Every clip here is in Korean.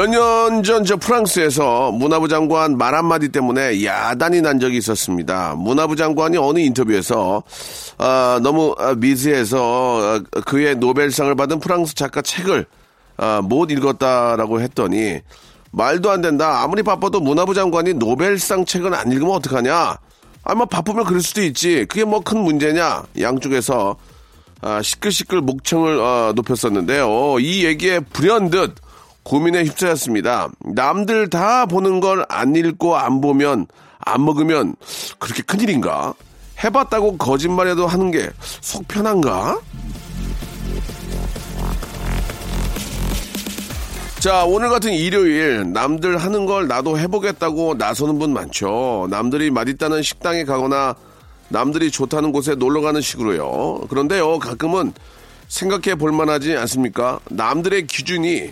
몇 년 전 저 프랑스에서 문화부 장관 말 한마디 때문에 야단이 난 적이 있었습니다. 문화부 장관이 어느 인터뷰에서 아, 너무 아, 미세해서 아, 그의 노벨상을 받은 프랑스 작가 책을 아, 못 읽었다라고 했더니 말도 안 된다. 아무리 바빠도 문화부 장관이 노벨상 책은 안 읽으면 어떡하냐? 아, 뭐 바쁘면 그럴 수도 있지. 그게 뭐 큰 문제냐? 양쪽에서 아, 시끌시끌 목청을 어, 높였었는데요. 이 얘기에 불현듯 고민에 휩싸였습니다. 남들 다 보는 걸 안 읽고 안 보면 안 먹으면 그렇게 큰일인가? 해봤다고 거짓말해도 하는 게 속 편한가? 자, 오늘 같은 일요일 남들 하는 걸 나도 해보겠다고 나서는 분 많죠. 남들이 맛있다는 식당에 가거나 남들이 좋다는 곳에 놀러 가는 식으로요. 그런데요, 가끔은 생각해 볼 만하지 않습니까? 남들의 기준이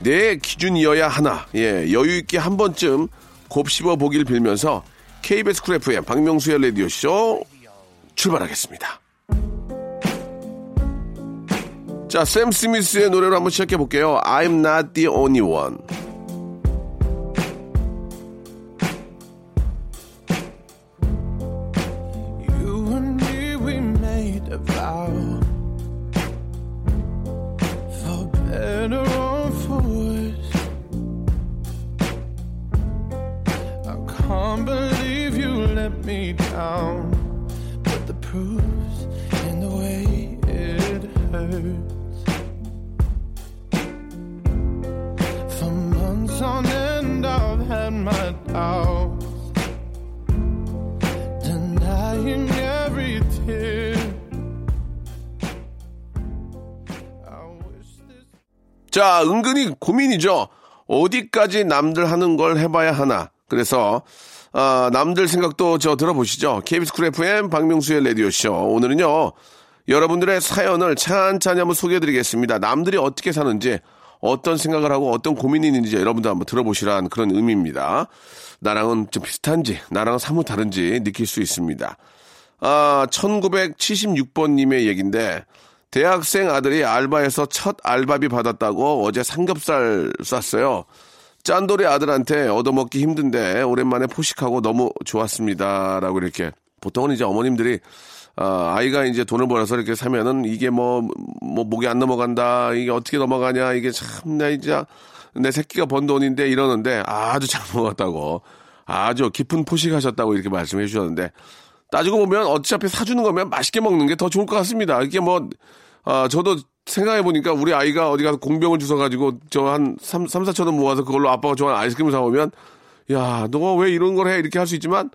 내 기준이어야 하나. 예, 여유 있게 한 번쯤 곱씹어 보길 빌면서 KBS 쿨 FM 박명수의 라디오 쇼 출발하겠습니다. 자, 샘 스미스의 노래로 한번 시작해 볼게요. I'm not the only one. 자, 은근히 고민이죠. 어디까지 남들 하는 걸 해봐야 하나. 그래서 아, 남들 생각도 저 들어보시죠. KBS 쿨 FM 박명수의 라디오쇼. 오늘은요. 여러분들의 사연을 찬찬히 한번 소개해드리겠습니다. 남들이 어떻게 사는지, 어떤 생각을 하고 어떤 고민이 있는지 여러분들 한번 들어보시라는 그런 의미입니다. 나랑은 좀 비슷한지, 나랑은 사뭇 다른지 느낄 수 있습니다. 아, 1976번님의 얘기인데, 대학생 아들이 알바에서 첫 알바비 받았다고 어제 삼겹살 쐈어요. 짠돌이 아들한테 얻어먹기 힘든데 오랜만에 포식하고 너무 좋았습니다. 라고 이렇게. 보통은 이제 어머님들이 아, 아이가 이제 돈을 벌어서 이렇게 사면은 이게 뭐, 뭐, 목이 안 넘어간다. 이게 어떻게 넘어가냐. 이게 참, 나 이제 내 새끼가 번 돈인데 이러는데 아주 잘 먹었다고. 아주 깊은 포식하셨다고 이렇게 말씀해 주셨는데 따지고 보면 어차피 사주는 거면 맛있게 먹는 게 더 좋을 것 같습니다. 이게 뭐, 아, 저도 생각해 보니까 우리 아이가 어디 가서 공병을 주워가지고 저 한 3, 3, 4천 원 모아서 그걸로 아빠가 좋아하는 아이스크림을 사오면 야, 너가 왜 이런 걸 해? 이렇게 할 수 있지만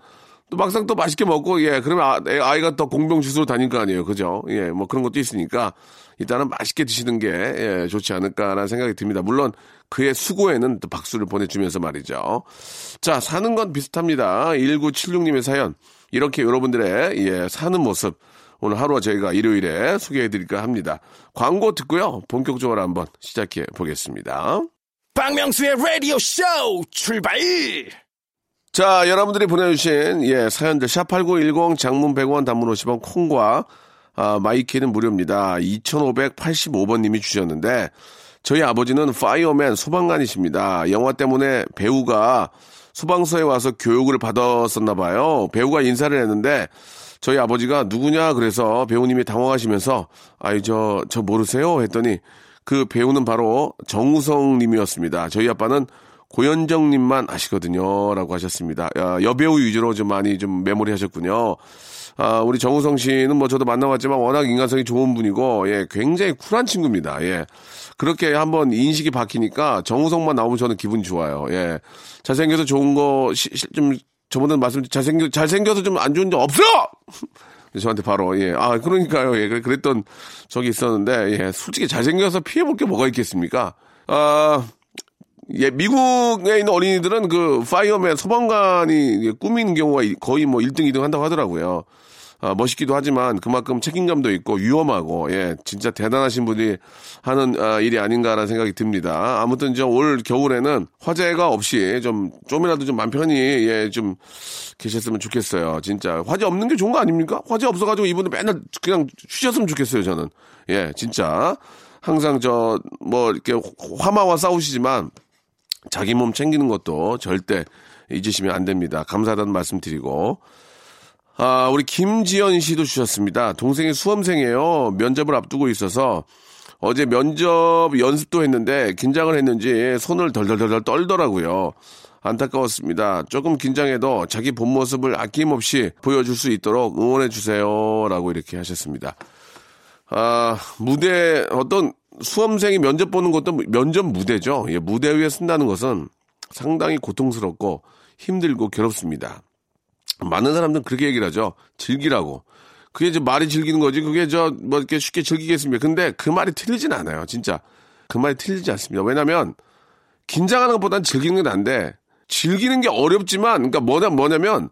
또 막상 또 맛있게 먹고 예, 그러면 아, 애- 아이가 더 공병 주스로 다닐 거 아니에요. 그죠? 예, 뭐 그런 것도 있으니까 일단은 맛있게 드시는 게 예, 좋지 않을까라는 생각이 듭니다. 물론 그의 수고에는 또 박수를 보내주면서 말이죠. 자, 사는 건 비슷합니다. 1976님의 사연. 이렇게 여러분들의 예, 사는 모습 오늘 하루와 저희가 일요일에 소개해 드릴까 합니다. 광고 듣고요. 본격적으로 한번 시작해 보겠습니다. 박명수의 라디오 쇼 출발! 자, 여러분들이 보내주신, 예, 사연들, 샵8910 장문 100원 단문 50원 콩과, 아, 마이 K는 무료입니다. 2585번님이 주셨는데, 저희 아버지는 fireman 소방관이십니다. 영화 때문에 배우가 소방서에 와서 교육을 받았었나 봐요. 배우가 인사를 했는데, 저희 아버지가 누구냐 그래서 배우님이 당황하시면서, 아이, 저, 저 모르세요? 했더니, 그 배우는 바로 정우성 님이었습니다. 저희 아빠는 고현정님만 아시거든요. 라고 하셨습니다. 야, 여배우 위주로 좀 많이 좀 메모리 하셨군요. 아, 우리 정우성 씨는 뭐 저도 만나봤지만 워낙 인간성이 좋은 분이고, 예, 굉장히 쿨한 친구입니다. 예. 그렇게 한번 인식이 바뀌니까 정우성만 나오면 저는 기분이 좋아요. 예. 잘생겨서 좋은 거, 시- 시- 좀, 저번에 말씀, 잘생겨, 잘생겨서 좀 안 좋은 적 없어! 저한테 바로, 예. 아, 그러니까요. 예. 그랬던 적이 있었는데, 예. 솔직히 잘생겨서 피해볼 게 뭐가 있겠습니까? 아, 예, 미국에 있는 어린이들은 그 fireman 소방관이 꾸미는 경우가 거의 뭐 1등, 2등 한다고 하더라고요. 아, 멋있기도 하지만 그만큼 책임감도 있고 위험하고 예 진짜 대단하신 분이 하는 아, 일이 아닌가라는 생각이 듭니다. 아무튼 이제 올 겨울에는 화재가 없이 좀 좀이라도 좀 맘 편히 예 좀 계셨으면 좋겠어요. 진짜 화재 없는 게 좋은 거 아닙니까? 화재 없어가지고 이분들 맨날 그냥 쉬셨으면 좋겠어요. 저는 예 진짜 항상 저 뭐 이렇게 화마와 싸우시지만 자기 몸 챙기는 것도 절대 잊으시면 안 됩니다. 감사하다는 말씀 드리고 아, 우리 김지연 씨도 주셨습니다. 동생이 수험생이에요. 면접을 앞두고 있어서 어제 면접 연습도 했는데 긴장을 했는지 손을 덜덜덜 떨더라고요. 안타까웠습니다. 조금 긴장해도 자기 본 모습을 아낌없이 보여줄 수 있도록 응원해 주세요. 라고 이렇게 하셨습니다. 아, 무대, 어떤 수험생이 면접 보는 것도 면접 무대죠. 예, 무대 위에 쓴다는 것은 상당히 고통스럽고 힘들고 괴롭습니다. 많은 사람들은 그렇게 얘기를 하죠. 즐기라고. 그게 이제 말이 즐기는 거지. 그게 저, 뭐 이렇게 쉽게 즐기겠습니까? 근데 그 말이 틀리진 않아요. 진짜. 그 말이 틀리지 않습니다. 왜냐면, 긴장하는 것보단 즐기는 게 난데, 즐기는 게 어렵지만, 그러니까 뭐냐, 뭐냐면,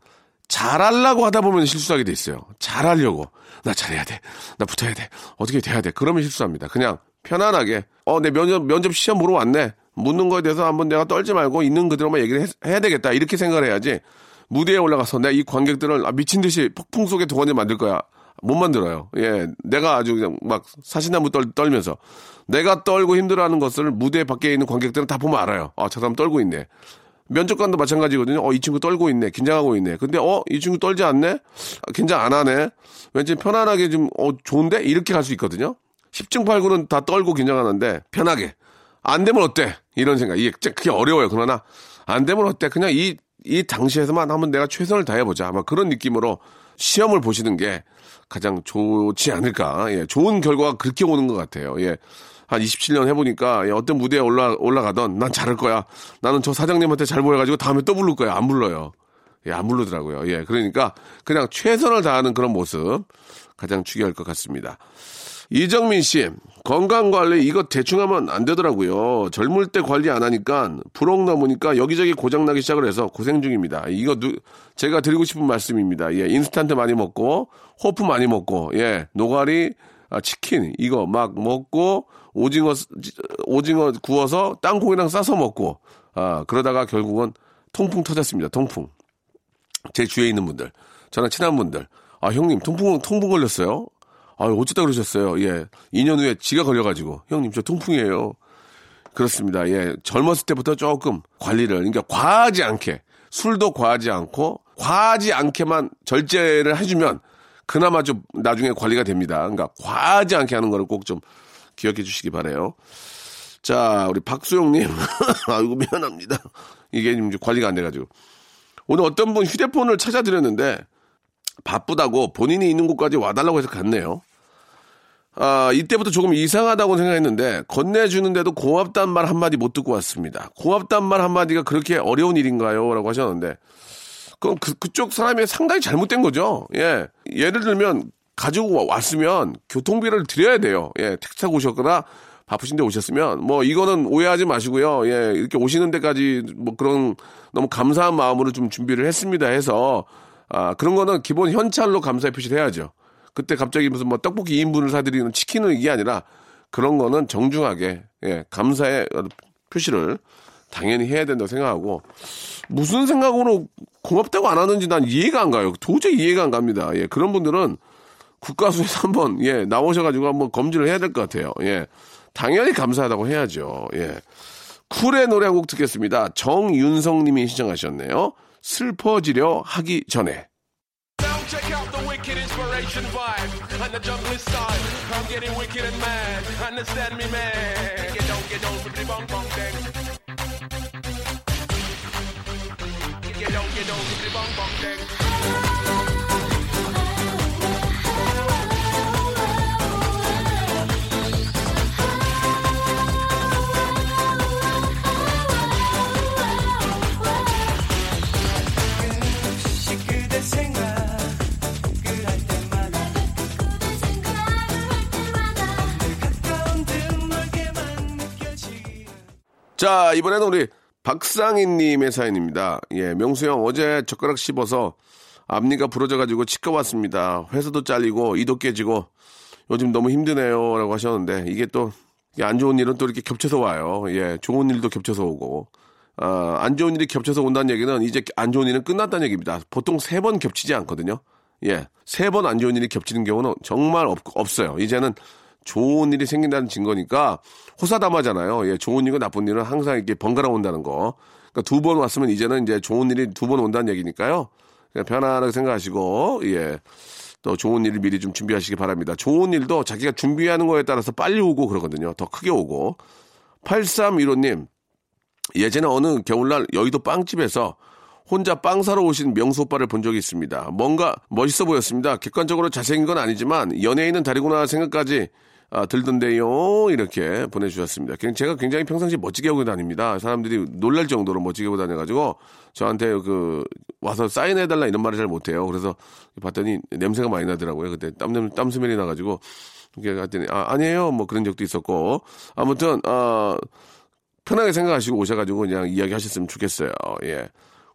잘하려고 하다 보면 실수하게 돼 있어요. 잘하려고. 나 잘해야 돼. 나 붙어야 돼. 어떻게 돼야 돼. 그러면 실수합니다. 그냥 편안하게. 어, 내 면접, 면접 시험 보러 왔네. 묻는 거에 대해서 한번 내가 떨지 말고 있는 그대로만 얘기를 해, 해야 되겠다. 이렇게 생각을 해야지. 무대에 올라가서 내가 이 관객들을 아, 미친 듯이 폭풍 속에 동원해 만들 거야. 못 만들어요. 예. 내가 아주 그냥 막 사시나무 떨, 떨면서 내가 떨고 힘들어하는 것을 무대 밖에 있는 관객들은 다 보면 알아요. 아, 저 사람 떨고 있네. 면접관도 마찬가지거든요. 어, 이 친구 떨고 있네. 긴장하고 있네. 근데, 어, 이 친구 떨지 않네? 아, 긴장 안 하네? 왠지 편안하게 좀, 어, 좋은데? 이렇게 갈 수 있거든요. 10중 8구는 다 떨고 긴장하는데, 편하게. 안 되면 어때? 이런 생각. 이게, 그게 어려워요. 그러나, 안 되면 어때? 그냥 이 이 당시에서만 한번 내가 최선을 다해 보자. 아마 그런 느낌으로 시험을 보시는 게 가장 좋지 않을까. 예, 좋은 결과가 그렇게 오는 것 같아요. 예. 한 27년 해보니까 예, 어떤 무대에 올라, 올라가던 난 잘할 거야. 나는 저 사장님한테 잘 보여가지고 다음에 또 부를 거야. 안 불러요. 예, 안 부르더라고요. 예, 그러니까 그냥 최선을 다하는 그런 모습 가장 중요할 것 같습니다. 이정민 씨, 건강 관리 이거 대충 하면 안 되더라고요. 젊을 때 관리 안 하니까 부록 넘으니까 여기저기 고장 나기 시작을 해서 고생 중입니다. 이거 누, 제가 드리고 싶은 말씀입니다. 예, 인스턴트 많이 먹고, 호프 많이 먹고, 예, 노가리, 아, 치킨, 이거 막 먹고, 오징어, 오징어 구워서 땅콩이랑 싸서 먹고, 아, 그러다가 결국은 통풍 터졌습니다. 통풍. 제 주위에 있는 분들, 저랑 친한 분들, 아, 형님, 통풍, 통풍 걸렸어요? 아, 어쩌다 그러셨어요? 예. 2년 후에 지가 걸려가지고. 형님, 저 통풍이에요. 그렇습니다. 예. 젊었을 때부터 조금 관리를, 그러니까 과하지 않게, 술도 과하지 않고, 과하지 않게만 절제를 해주면, 그나마 좀 나중에 관리가 됩니다. 그러니까 과하지 않게 하는 거를 꼭 좀 기억해 주시기 바래요. 자, 우리 박수영님. 아이고, 미안합니다. 이게 지금 관리가 안 돼가지고. 오늘 어떤 분 휴대폰을 찾아드렸는데, 바쁘다고 본인이 있는 곳까지 와달라고 해서 갔네요. 아, 이때부터 조금 이상하다고 생각했는데, 건네주는데도 고맙단 말 한마디 못 듣고 왔습니다. 고맙단 말 한마디가 그렇게 어려운 일인가요? 라고 하셨는데, 그건 그, 그쪽 사람이 상당히 잘못된 거죠. 예. 예를 들면, 가지고 왔으면 교통비를 드려야 돼요. 예. 택시 타고 오셨거나, 바쁘신데 오셨으면, 뭐, 이거는 오해하지 마시고요. 예. 이렇게 오시는 데까지 뭐 그런 너무 감사한 마음으로 좀 준비를 했습니다 해서, 아, 그런 거는 기본 현찰로 감사의 표시를 해야죠. 그때 갑자기 무슨 뭐 떡볶이 2인분을 사드리는 치킨은 이게 아니라 그런 거는 정중하게, 예, 감사의 표시를 당연히 해야 된다고 생각하고 무슨 생각으로 고맙다고 안 하는지 난 이해가 안 가요. 도저히 이해가 안 갑니다. 예, 그런 분들은 국가수에서 한번, 예, 나오셔가지고 한번 검진을 해야 될 것 같아요. 예. 당연히 감사하다고 해야죠. 예. 쿨의 노래 한 곡 듣겠습니다. 정윤성 님이 신청하셨네요. 슬퍼지려 하기 전에. 자, 이번에는 우리 박상희님의 사연입니다. 예, 명수 형 어제 젓가락 씹어서 앞니가 부러져가지고 치과 왔습니다. 회사도 잘리고 이도 깨지고 요즘 너무 힘드네요. 라고 하셨는데 이게 또 안 좋은 일은 또 이렇게 겹쳐서 와요. 예, 좋은 일도 겹쳐서 오고. 아, 안 좋은 일이 겹쳐서 온다는 얘기는 이제 안 좋은 일은 끝났다는 얘기입니다. 보통 세 번 겹치지 않거든요. 예, 세 번 안 좋은 일이 겹치는 경우는 정말 없, 없어요. 이제는 좋은 일이 생긴다는 증거니까 호사담하잖아요. 예, 좋은 일과 나쁜 일은 항상 이렇게 번갈아 온다는 거. 그러니까 두 번 왔으면 이제는 이제 좋은 일이 두 번 온다는 얘기니까요. 편안하게 생각하시고 예. 또 좋은 일을 미리 좀 준비하시기 바랍니다. 좋은 일도 자기가 준비하는 거에 따라서 빨리 오고 그러거든요. 더 크게 오고. 8315님, 예전에 어느 겨울날 여의도 빵집에서 혼자 빵 사러 오신 명수 오빠를 본 적이 있습니다. 뭔가 멋있어 보였습니다. 객관적으로 잘생긴 건 아니지만 연예인은 다르구나 생각까지 아, 들던데요. 이렇게 보내주셨습니다. 제가 굉장히 평상시 멋지게 하고 다닙니다. 사람들이 놀랄 정도로 멋지게 하고 다녀가지고 저한테 그 와서 사인해달라 이런 말을 잘 못해요. 그래서 봤더니 냄새가 많이 나더라고요. 그때 땀, 땀 스멜이 나가지고 이렇게 갔더니 아, 아니에요. 뭐 그런 적도 있었고 아무튼 어, 편하게 생각하시고 오셔가지고 그냥 이야기하셨으면 좋겠어요. 예.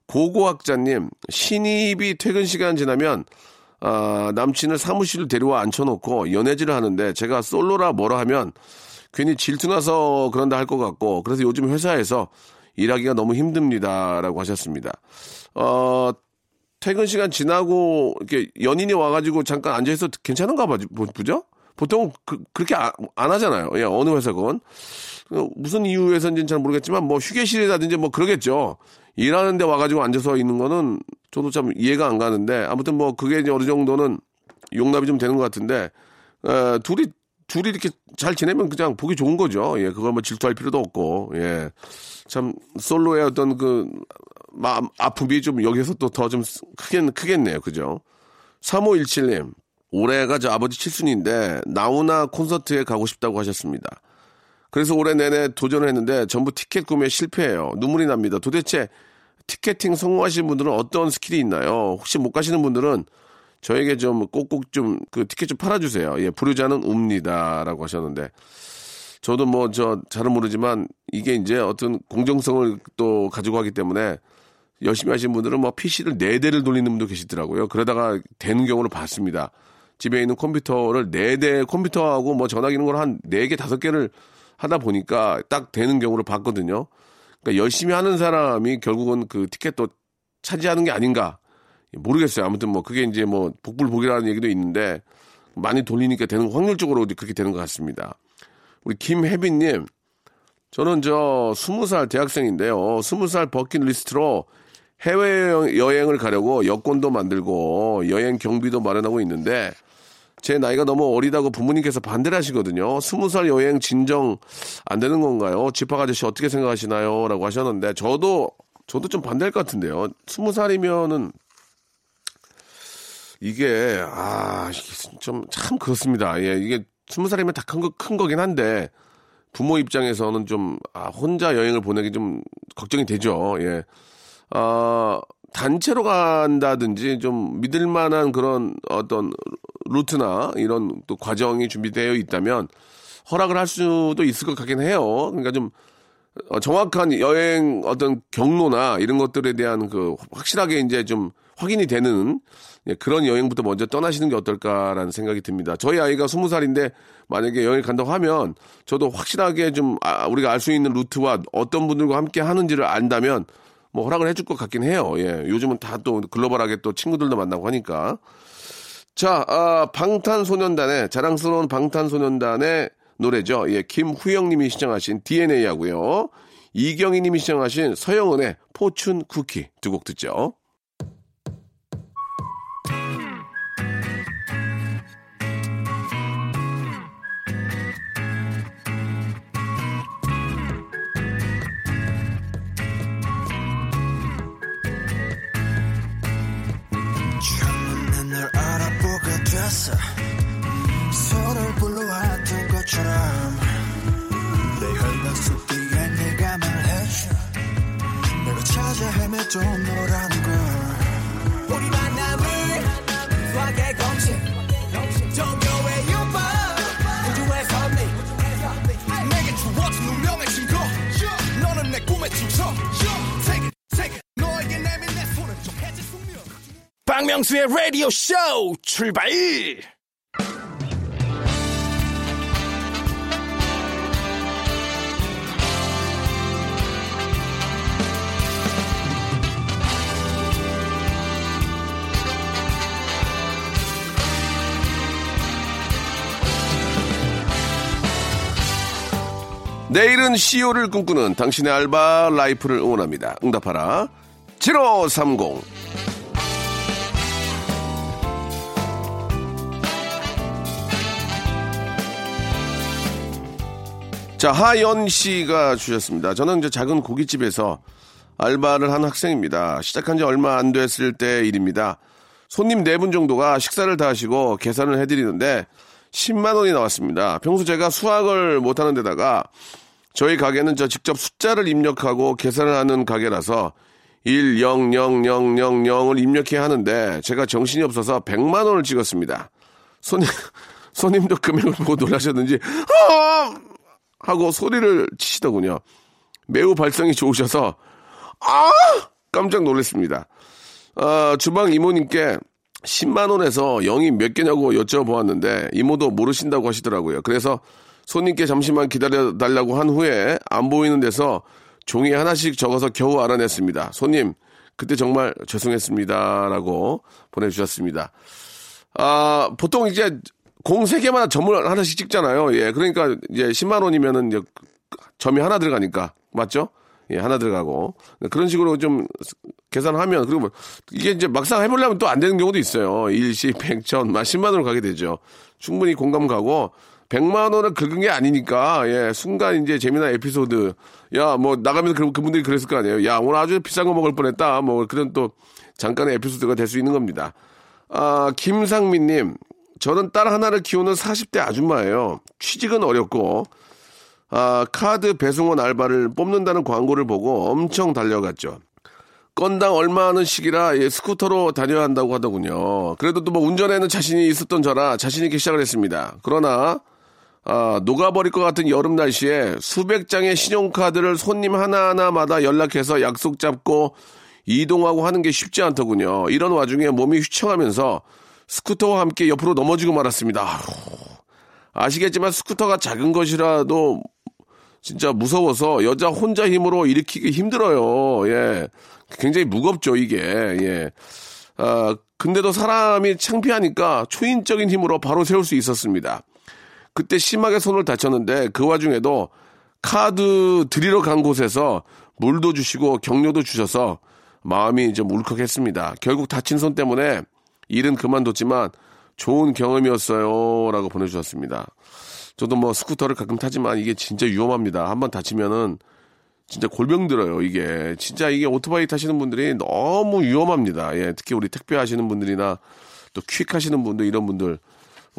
고고학자님 신입이 퇴근 시간 지나면 아, 남친을 사무실로 데려와 앉혀놓고 연애질을 하는데 제가 솔로라 뭐라 하면 괜히 질투나서 그런다 할 것 같고 그래서 요즘 회사에서 일하기가 너무 힘듭니다라고 하셨습니다. 어, 퇴근 시간 지나고 이렇게 연인이 와가지고 잠깐 앉아 있어 괜찮은가 봐, 보죠? 보통 그, 렇게 안, 안, 하잖아요. 예, 어느 회사건. 무슨 이유에서인지는 잘 모르겠지만 뭐 휴게실이라든지 뭐 그러겠죠. 일하는 데 와가지고 앉아서 있는 거는 저도 참 이해가 안 가는데 아무튼 뭐 그게 이제 어느 정도는 용납이 좀 되는 것 같은데 에, 둘이 둘이 이렇게 잘 지내면 그냥 보기 좋은 거죠. 예, 그걸 뭐 질투할 필요도 없고 예, 참 솔로의 어떤 그 마음 아픔이 좀 여기서 또 더 좀 크겠 크겠네요, 그죠? 3517님 올해가 저 아버지 칠순인데 나우나 콘서트에 가고 싶다고 하셨습니다. 그래서 올해 내내 도전을 했는데 전부 티켓 구매 실패해요. 눈물이 납니다. 도대체 티켓팅 성공하신 분들은 어떤 스킬이 있나요? 혹시 못 가시는 분들은 저에게 좀 꼭꼭 좀 그 티켓 좀 팔아주세요. 예, 부르자는 웁니다라고 하셨는데 저도 뭐 저 잘은 모르지만 이게 이제 어떤 공정성을 또 가지고 하기 때문에 열심히 하신 분들은 뭐 PC를 네 대를 돌리는 분도 계시더라고요. 그러다가 되는 경우를 봤습니다. 집에 있는 컴퓨터를 네 대 컴퓨터하고 뭐 전화기 있는 걸한 네 개 다섯 개를 하다 보니까 딱 되는 경우를 봤거든요. 그러니까 열심히 하는 사람이 결국은 그 티켓도 차지하는 게 아닌가 모르겠어요. 아무튼 뭐 그게 이제 뭐 복불복이라는 얘기도 있는데 많이 돌리니까 되는 확률적으로 그렇게 되는 것 같습니다. 우리 김혜빈님, 저는 저 스무 살 대학생인데요. 스무 살 버킷리스트로 해외 여행을 가려고 여권도 만들고 여행 경비도 마련하고 있는데 제 나이가 너무 어리다고 부모님께서 반대를 하시거든요. 스무 살 여행 진정 안 되는 건가요? 집합 아저씨 어떻게 생각하시나요? 라고 하셨는데, 저도, 저도 좀 반대할 것 같은데요. 스무 살이면은, 이게, 아, 좀, 참 그렇습니다. 예, 이게 스무 살이면 다 큰 거, 큰 거긴 한데, 부모 입장에서는 좀, 아, 혼자 여행을 보내기 좀 걱정이 되죠. 예. 아, 단체로 간다든지 좀 믿을 만한 그런 어떤 루트나 이런 또 과정이 준비되어 있다면 허락을 할 수도 있을 것 같긴 해요. 그러니까 좀 어, 정확한 여행 어떤 경로나 이런 것들에 대한 그 확실하게 이제 좀 확인이 되는 예, 그런 여행부터 먼저 떠나시는 게 어떨까라는 생각이 듭니다. 저희 아이가 스무 살인데 만약에 여행 을 간다고 하면 저도 확실하게 좀 아, 우리가 알 수 있는 루트와 어떤 분들과 함께 하는지를 안다면 뭐 허락을 해줄 것 같긴 해요. 예. 요즘은 다 또 글로벌하게 또 친구들도 만나고 하니까. 자, 아, 방탄소년단의, 자랑스러운 방탄소년단의 노래죠. 예, 김후영 님이 시청하신 DNA 하고요. 이경희 님이 시청하신 서영은의 포춘 쿠키 두 곡 듣죠. 찾아 헤매던 너라는 걸 우리 만남을 수학의 공식 종교의 유법 우주의 섭리 내게 주어진 운명의 증거 너는 외투처럼 Take it, take it. 너에게 내민 내 손을 좀 해질 숙명. 박명수의 라디오 쇼 출발! 내일은 CEO를 꿈꾸는 당신의 알바 라이프를 응원합니다. 응답하라. 7530. 자, 하연 씨가 주셨습니다. 저는 이제 작은 고깃집에서 알바를 한 학생입니다. 시작한 지 얼마 안 됐을 때 일입니다. 손님 네 분 정도가 식사를 다 하시고 계산을 해드리는데 10만 원이 나왔습니다. 평소 제가 수학을 못하는 데다가 저희 가게는 저 직접 숫자를 입력하고 계산을 하는 가게라서 1, 0, 0, 0, 0, 0을 입력해야 하는데 제가 정신이 없어서 100만 원을 찍었습니다. 손님, 손님도 금액을 보고 놀라셨는지 아! 하고 소리를 치시더군요. 매우 발성이 좋으셔서 아! 깜짝 놀랐습니다. 아, 주방 이모님께 10만 원에서 0이 몇 개냐고 여쭤보았는데 이모도 모르신다고 하시더라고요. 그래서 손님께 잠시만 기다려 달라고 한 후에 안 보이는 데서 종이 하나씩 적어서 겨우 알아냈습니다. 손님, 그때 정말 죄송했습니다 라고 보내주셨습니다. 아, 보통 이제 공세 개마다 점을 하나씩 찍잖아요. 예, 그러니까 이제 10만 원이면은 이제 점이 하나 들어가니까 맞죠? 예, 하나 들어가고 그런 식으로 좀 계산하면 그리고 뭐 이게 이제 막상 해보려면 또 안 되는 경우도 있어요. 일시, 백천, 막 10만 원으로 가게 되죠. 충분히 공감 가고 100만 원을 긁은 게 아니니까 예, 순간 이제 재미난 에피소드 야 뭐 나가면 그, 그분들이 그랬을 거 아니에요. 야 오늘 아주 비싼 거 먹을 뻔했다. 뭐 그런 또 잠깐의 에피소드가 될 수 있는 겁니다. 아 김상민님 저는 딸 하나를 키우는 40대 아줌마예요. 취직은 어렵고 아, 카드 배송원 알바를 뽑는다는 광고를 보고 엄청 달려갔죠. 건당 얼마 하는 시기라 예, 스쿠터로 다녀야 한다고 하더군요. 그래도 또 뭐 운전에는 자신이 있었던 저라 자신 있게 시작을 했습니다. 그러나, 아, 녹아버릴 것 같은 여름 날씨에 수백 장의 신용카드를 손님 하나하나마다 연락해서 약속 잡고 이동하고 하는 게 쉽지 않더군요. 이런 와중에 몸이 휘청하면서 스쿠터와 함께 옆으로 넘어지고 말았습니다. 아시겠지만 스쿠터가 작은 것이라도 진짜 무서워서 여자 혼자 힘으로 일으키기 힘들어요. 예. 굉장히 무겁죠, 이게. 예. 아, 근데도 사람이 창피하니까 초인적인 힘으로 바로 세울 수 있었습니다. 그때 심하게 손을 다쳤는데 그 와중에도 카드 드리러 간 곳에서 물도 주시고 격려도 주셔서 마음이 좀 울컥했습니다. 결국 다친 손 때문에 일은 그만뒀지만 좋은 경험이었어요. 라고 보내주셨습니다. 저도 뭐 스쿠터를 가끔 타지만 이게 진짜 위험합니다. 한번 다치면은 진짜 골병 들어요, 이게. 진짜 이게 오토바이 타시는 분들이 너무 위험합니다. 예, 특히 우리 택배 하시는 분들이나 또 퀵 하시는 분들, 이런 분들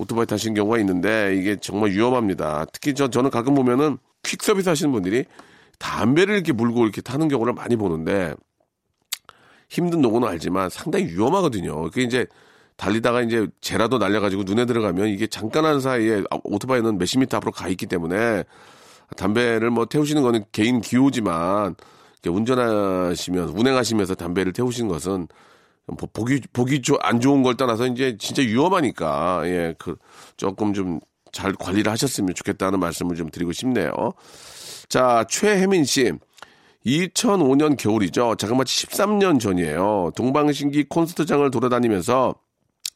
오토바이 타시는 경우가 있는데 이게 정말 위험합니다. 특히 저, 저는 가끔 보면은 퀵 서비스 하시는 분들이 담배를 이렇게 물고 이렇게 타는 경우를 많이 보는데 힘든 노고는 알지만 상당히 위험하거든요. 그게 이제 달리다가 이제 재라도 날려가지고 눈에 들어가면 이게 잠깐 한 사이에 오토바이는 몇십 미터 앞으로 가 있기 때문에 담배를 뭐 태우시는 거는 개인 기호지만 운전하시면 운행하시면서 담배를 태우시는 것은 보기 보기 안 좋은 걸 떠나서 이제 진짜 위험하니까 예 그 조금 좀 잘 관리를 하셨으면 좋겠다는 말씀을 좀 드리고 싶네요. 자 최혜민 씨 2005년 겨울이죠. 자그마치 13년 전이에요. 동방신기 콘서트장을 돌아다니면서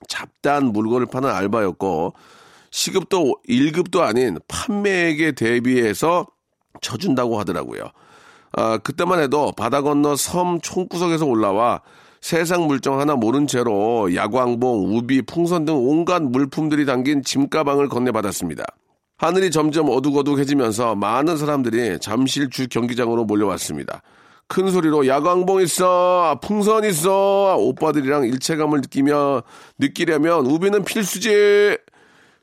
잡다한 물건을 파는 알바였고 시급도 1급도 아닌 판매액에 대비해서 쳐준다고 하더라고요. 아, 그때만 해도 바다 건너 섬 총구석에서 올라와 세상 물정 하나 모른 채로 야광봉, 우비, 풍선 등 온갖 물품들이 담긴 짐가방을 건네받았습니다. 하늘이 점점 어둑어둑해지면서 많은 사람들이 잠실 주 경기장으로 몰려왔습니다. 큰 소리로 야광봉 있어, 풍선 있어, 오빠들이랑 일체감을 느끼며 느끼려면 우비는 필수지.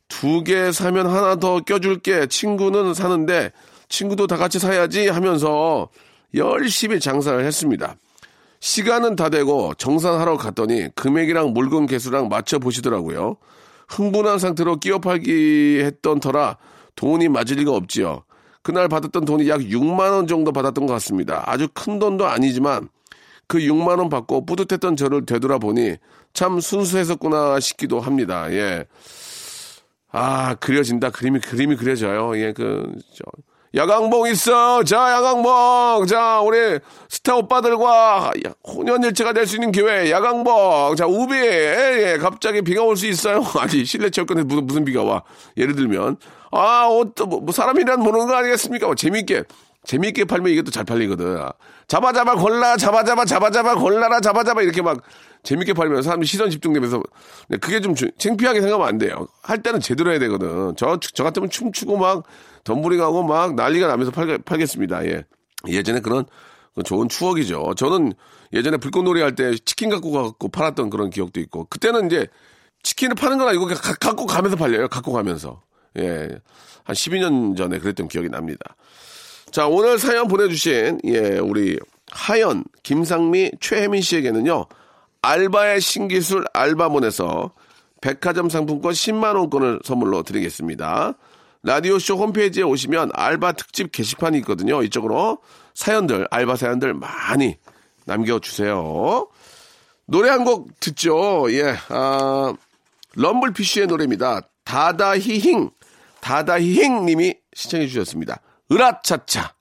두 개 사면 하나 더 껴줄게. 친구는 사는데 친구도 다 같이 사야지 하면서 열심히 장사를 했습니다. 시간은 다 되고 정산하러 갔더니 금액이랑 물건 개수랑 맞춰 보시더라고요. 흥분한 상태로 끼어 팔기 했던 터라 돈이 맞을 리가 없지요. 그날 받았던 돈이 약 6만 원 정도 받았던 것 같습니다. 아주 큰 돈도 아니지만 그 6만 원 받고 뿌듯했던 저를 되돌아보니 참 순수했었구나 싶기도 합니다. 예. 아, 그려진다. 그림이, 그림이 그려져요. 예, 그, 저, 야광봉 있어. 자, 야광봉. 자, 우리 스타 오빠들과 혼연일체가 될 수 있는 기회. 야광봉. 자, 우비. 예, 예, 갑자기 비가 올 수 있어요. 아니, 실내 체육관에 무슨, 무슨 비가 와. 예를 들면. 아, 옷, 뭐, 뭐 사람이란 모르는 거 아니겠습니까? 뭐 재밌게. 재밌게 팔면 이게 또 잘 팔리거든. 잡아 잡아 골라 잡아 잡아 잡아 잡아 골라라 잡아 잡아 이렇게 막 재밌게 팔면 사람들이 시선 집중되면서 네, 그게 좀 주- 창피하게 생각하면 안 돼요. 할 때는 제대로 해야 되거든. 저, 저 같으면 춤추고 막 덤블링 하고 막 난리가 나면서 팔, 팔겠습니다. 예. 예전에 그런 그 좋은 추억이죠. 저는 예전에 불꽃놀이 할 때 치킨 갖고 가고 팔았던 그런 기억도 있고 그때는 이제 치킨을 파는 건 아니고 가- 갖고 가면서 팔려요. 갖고 가면서. 예. 한 12년 전에 그랬던 기억이 납니다. 자, 오늘 사연 보내주신, 예, 우리 하연, 김상미, 최혜민 씨에게는요, 알바의 신기술 알바몬에서 백화점 상품권 10만원권을 선물로 드리겠습니다. 라디오쇼 홈페이지에 오시면 알바 특집 게시판이 있거든요. 이쪽으로 사연들, 알바 사연들 많이 남겨주세요. 노래 한 곡 듣죠. 예, 아, 럼블피쉬의 노래입니다. 다다히힝, 다다히힝 님이 시청해 주셨습니다. 으라차차.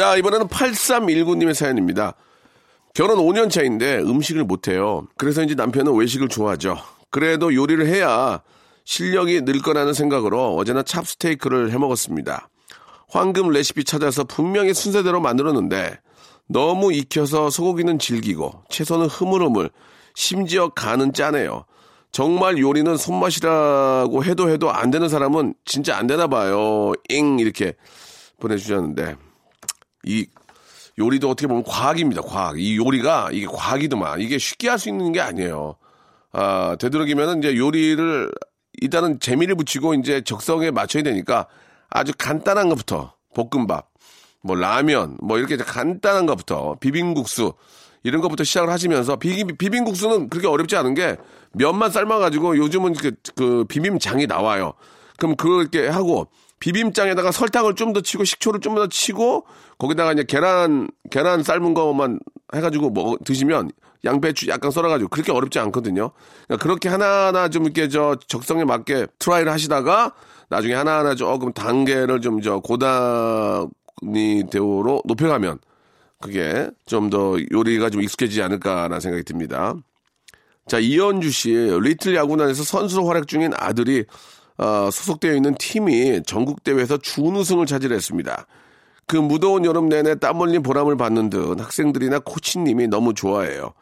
자, 이번에는 8319님의 사연입니다. 결혼 5년 차인데 음식을 못해요. 그래서 이제 남편은 외식을 좋아하죠. 그래도 요리를 해야 실력이 늘 거라는 생각으로 어제는 찹스테이크를 해 먹었습니다. 황금 레시피 찾아서 분명히 순서대로 만들었는데 너무 익혀서 소고기는 질기고 채소는 흐물흐물 심지어 간은 짜네요. 정말 요리는 손맛이라고 해도 해도 안 되는 사람은 진짜 안 되나 봐요. 잉 이렇게 보내주셨는데 이 요리도 어떻게 보면 과학입니다. 과학. 이 요리가 이게 과학이더만 이게 쉽게 할 수 있는 게 아니에요. 아 되도록이면은 이제 요리를 일단은 재미를 붙이고 이제 적성에 맞춰야 되니까 아주 간단한 것부터 볶음밥, 뭐 라면, 뭐 이렇게 간단한 것부터 비빔국수 이런 것부터 시작을 하시면서 비, 비빔국수는 그렇게 어렵지 않은 게 면만 삶아가지고 요즘은 그, 그 비빔장이 나와요. 그럼 그렇게 하고 비빔장에다가 설탕을 좀 더 치고 식초를 좀 더 치고 거기다가 이제 계란 계란 삶은 거만 해가지고 먹 드시면 양배추 약간 썰어가지고 그렇게 어렵지 않거든요. 그러니까 그렇게 하나하나 좀 이렇게 저 적성에 맞게 try를 하시다가 나중에 하나하나 조금 단계를 좀 저 고단위 대우로 높여가면 그게 좀 더 요리가 좀 익숙해지지 않을까라는 생각이 듭니다. 자, 이현주 씨, 리틀 야구단에서 선수로 활약 중인 아들이 어, 소속되어 있는 팀이 전국대회에서 준우승을 차지했습니다. 그 무더운 여름 내내 땀 흘린 보람을 받는 듯 학생들이나 코치님이 너무 좋아해요.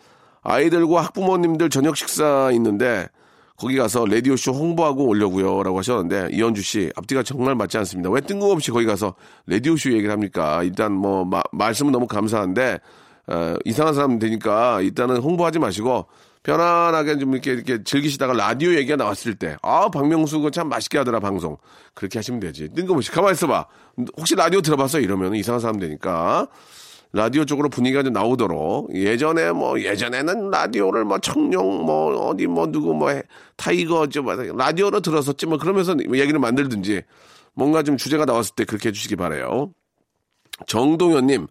아이들과 학부모님들 저녁 식사 있는데 거기 가서 라디오쇼 홍보하고 오려고요. 라고 하셨는데 이현주 씨 앞뒤가 정말 맞지 않습니다. 왜 뜬금없이 거기 가서 라디오쇼 얘기를 합니까? 일단 뭐 마- 말씀은 너무 감사한데 어, 이상한 사람 되니까 일단은 홍보하지 마시고 편안하게 좀 이렇게 이렇게 즐기시다가 라디오 얘기가 나왔을 때, 아, 박명수 그참 맛있게 하더라, 방송. 그렇게 하시면 되지. 뜬금없이. 가만히 있어봐. 혹시 라디오 들어봤어? 이러면 이상한 사람 되니까. 라디오 쪽으로 분위기가 좀 나오도록. 예전에 뭐, 예전에는 라디오를 뭐, 청룡, 뭐, 어디 뭐, 누구 뭐, 해, 타이거, 좀, 라디오로 들었었지 뭐, 그러면서 얘기를 만들든지. 뭔가 좀 주제가 나왔을 때 그렇게 해주시기 바래요 정동현님,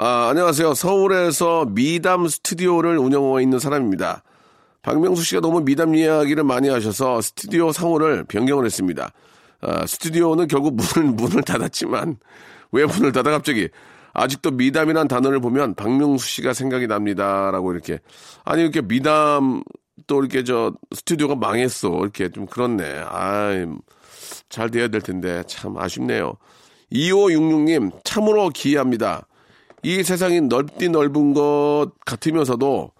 아, 안녕하세요. 서울에서 미담 스튜디오를 운영하고 있는 사람입니다. 박명수 씨가 너무 미담 이야기를 많이 하셔서 스튜디오 상호를 변경을 했습니다. 아, 스튜디오는 결국 문을, 문을 닫았지만, 왜 문을 닫아 갑자기? 아직도 미담이란 단어를 보면 박명수 씨가 생각이 납니다. 라고 이렇게. 아니, 이렇게 미담, 또 이렇게 저 스튜디오가 망했어. 이렇게 좀 그렇네. 아, 잘 돼야 될 텐데 참 아쉽네요. 2566님 참으로 기이합니다. 이 세상이 넓디 넓은 것 같으면서도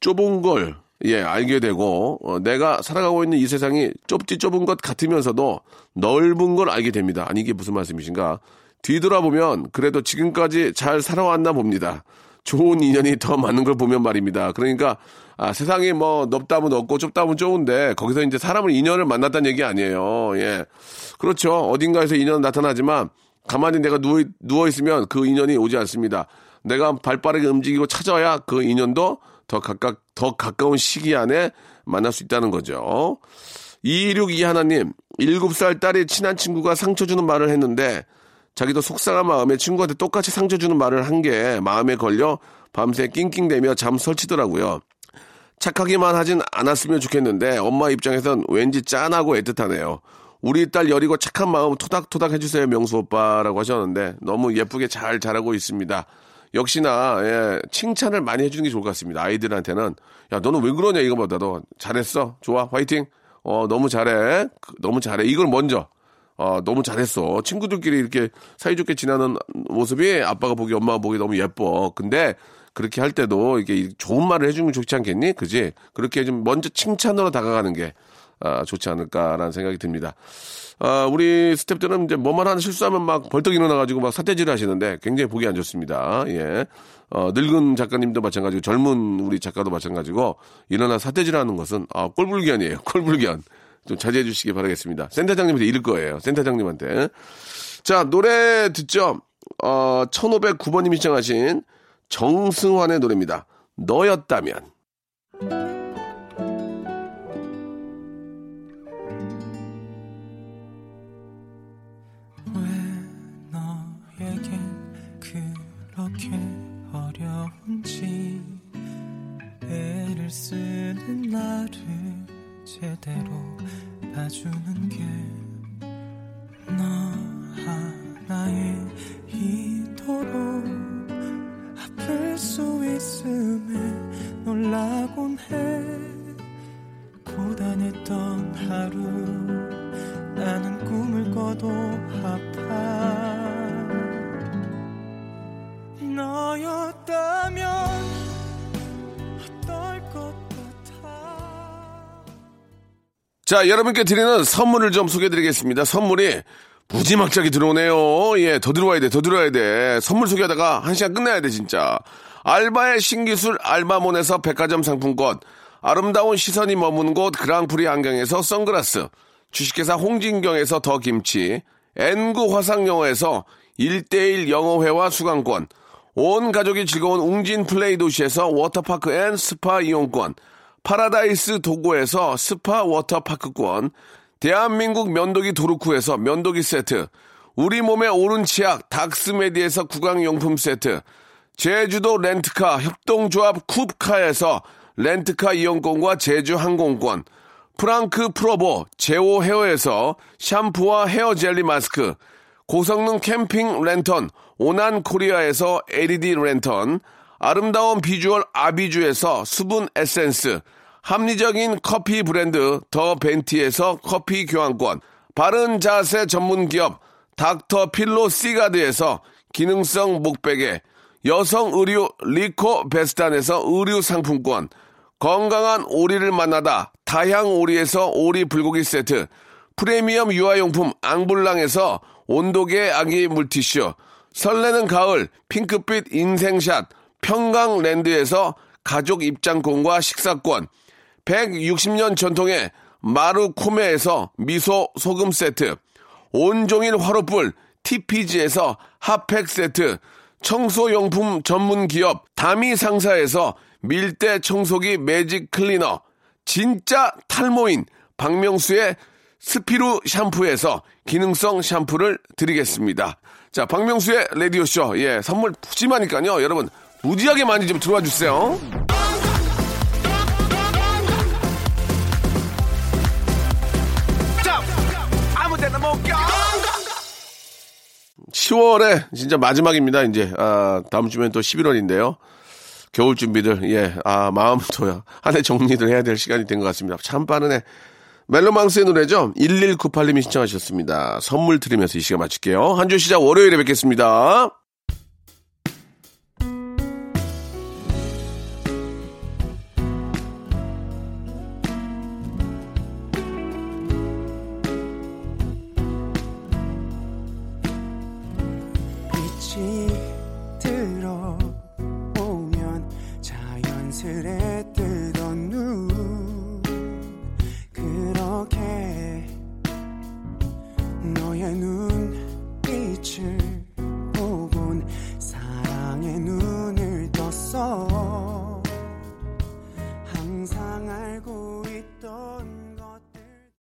좁은 걸, 예, 알게 되고, 어, 내가 살아가고 있는 이 세상이 좁디 좁은 것 같으면서도 넓은 걸 알게 됩니다. 아니, 이게 무슨 말씀이신가? 뒤돌아보면 그래도 지금까지 잘 살아왔나 봅니다. 좋은 인연이 더 많은 걸 보면 말입니다. 그러니까, 아, 세상이 뭐 넓다면 넓고 좁다면 좁은데 거기서 이제 사람을 인연을 만났다는 얘기 아니에요. 예. 그렇죠. 어딘가에서 인연은 나타나지만 가만히 내가 누워, 누워 있으면 그 인연이 오지 않습니다. 내가 발 빠르게 움직이고 찾아야 그 인연도 더 가까, 더 가까운 시기 안에 만날 수 있다는 거죠. 262 하나님, 7살 딸이 친한 친구가 상처 주는 말을 했는데 자기도 속상한 마음에 친구한테 똑같이 상처 주는 말을 한 게 마음에 걸려 밤새 낑낑대며 잠 설치더라고요. 착하기만 하진 않았으면 좋겠는데 엄마 입장에선 왠지 짠하고 애틋하네요. 우리 딸 여리고 착한 마음 토닥토닥 해주세요 명수 오빠라고 하셨는데 너무 예쁘게 잘 자라고 있습니다. 역시나 예, 칭찬을 많이 해주는 게 좋을 것 같습니다. 아이들한테는. 야 너는 왜 그러냐 이거보다도 잘했어? 좋아? 화이팅? 어 너무 잘해. 그, 너무 잘해. 이걸 먼저. 어 너무 잘했어. 친구들끼리 이렇게 사이좋게 지나는 모습이 아빠가 보기 엄마가 보기 너무 예뻐. 근데 그렇게 할 때도 이게 좋은 말을 해주면 좋지 않겠니? 그지? 그렇게 좀 먼저 칭찬으로 다가가는 게 아, 좋지 않을까라는 생각이 듭니다. 아, 우리 스탭들은 이제 뭐만 하나 실수하면 막 벌떡 일어나가지고 막 사태질을 하시는데 굉장히 보기 안 좋습니다. 예. 어, 늙은 작가님도 마찬가지고 젊은 우리 작가도 마찬가지고 일어나 사태질 하는 것은 아, 꼴불견이에요. 꼴불견. 좀 자제해 주시기 바라겠습니다. 센터장님한테 이를 거예요. 센터장님한테. 자, 노래 듣죠? 어, 1509번님이 시청하신 정승환의 노래입니다. 너였다면. 자, 여러분께 드리는 선물을 좀 소개해 드리겠습니다. 선물이 무지막지하게 들어오네요. 예, 더 들어와야 돼, 더 들어와야 돼. 선물 소개하다가 한 시간 끝내야 돼, 진짜. 알바의 신기술 알바몬에서 백화점 상품권, 아름다운 시선이 머무는 곳 그랑프리 안경에서 선글라스, 주식회사 홍진경에서 더 김치, N구 화상영어에서 1대1 영어회화 수강권, 온 가족이 즐거운 웅진 플레이 도시에서 워터파크 and 스파 이용권, 파라다이스 도고에서 스파 워터파크권, 대한민국 면도기 도루코에서 면도기 세트, 우리 몸의 오른 치약 닥스메디에서 구강용품 세트, 제주도 렌트카 협동조합 쿱카에서 렌트카 이용권과 제주 항공권, 프랑크 프로보 제오 헤어에서 샴푸와 헤어 젤리 마스크, 고성능 캠핑 랜턴 오난 코리아에서 LED 랜턴, 아름다운 비주얼 아비주에서 수분 에센스, 합리적인 커피 브랜드 더 벤티에서 커피 교환권, 바른 자세 전문 기업 닥터 필로 시가드에서 기능성 목베개, 여성 의류 리코 베스탄에서 의류 상품권, 건강한 오리를 만나다 다향 오리에서 오리 불고기 세트, 프리미엄 유아용품 앙블랑에서 온도계 아기 물티슈, 설레는 가을 핑크빛 인생샷 평강랜드에서 가족 입장권과 식사권, 160년 전통의 마루코메에서 미소 소금 세트, 온종일 화로불 TPG에서 핫팩 세트, 청소용품 전문 기업 다미 상사에서 밀대 청소기 매직 클리너, 진짜 탈모인 박명수의 스피루 샴푸에서 기능성 샴푸를 드리겠습니다. 자, 박명수의 라디오쇼. 예, 선물 푸짐하니까요. 여러분, 무지하게 많이 좀 들어와 주세요. 아무 데나 못 가. 10월에 진짜 마지막입니다. 이제 아, 다음 주면 또 11월인데요. 겨울 준비들, 예, 아, 마음부터야. 한해 정리를 해야 될 시간이 된 것 같습니다. 참 빠르네. 멜로망스의 노래죠. 1198님이 신청하셨습니다. 선물 드리면서 이 시간 마칠게요. 한 주 시작 월요일에 뵙겠습니다.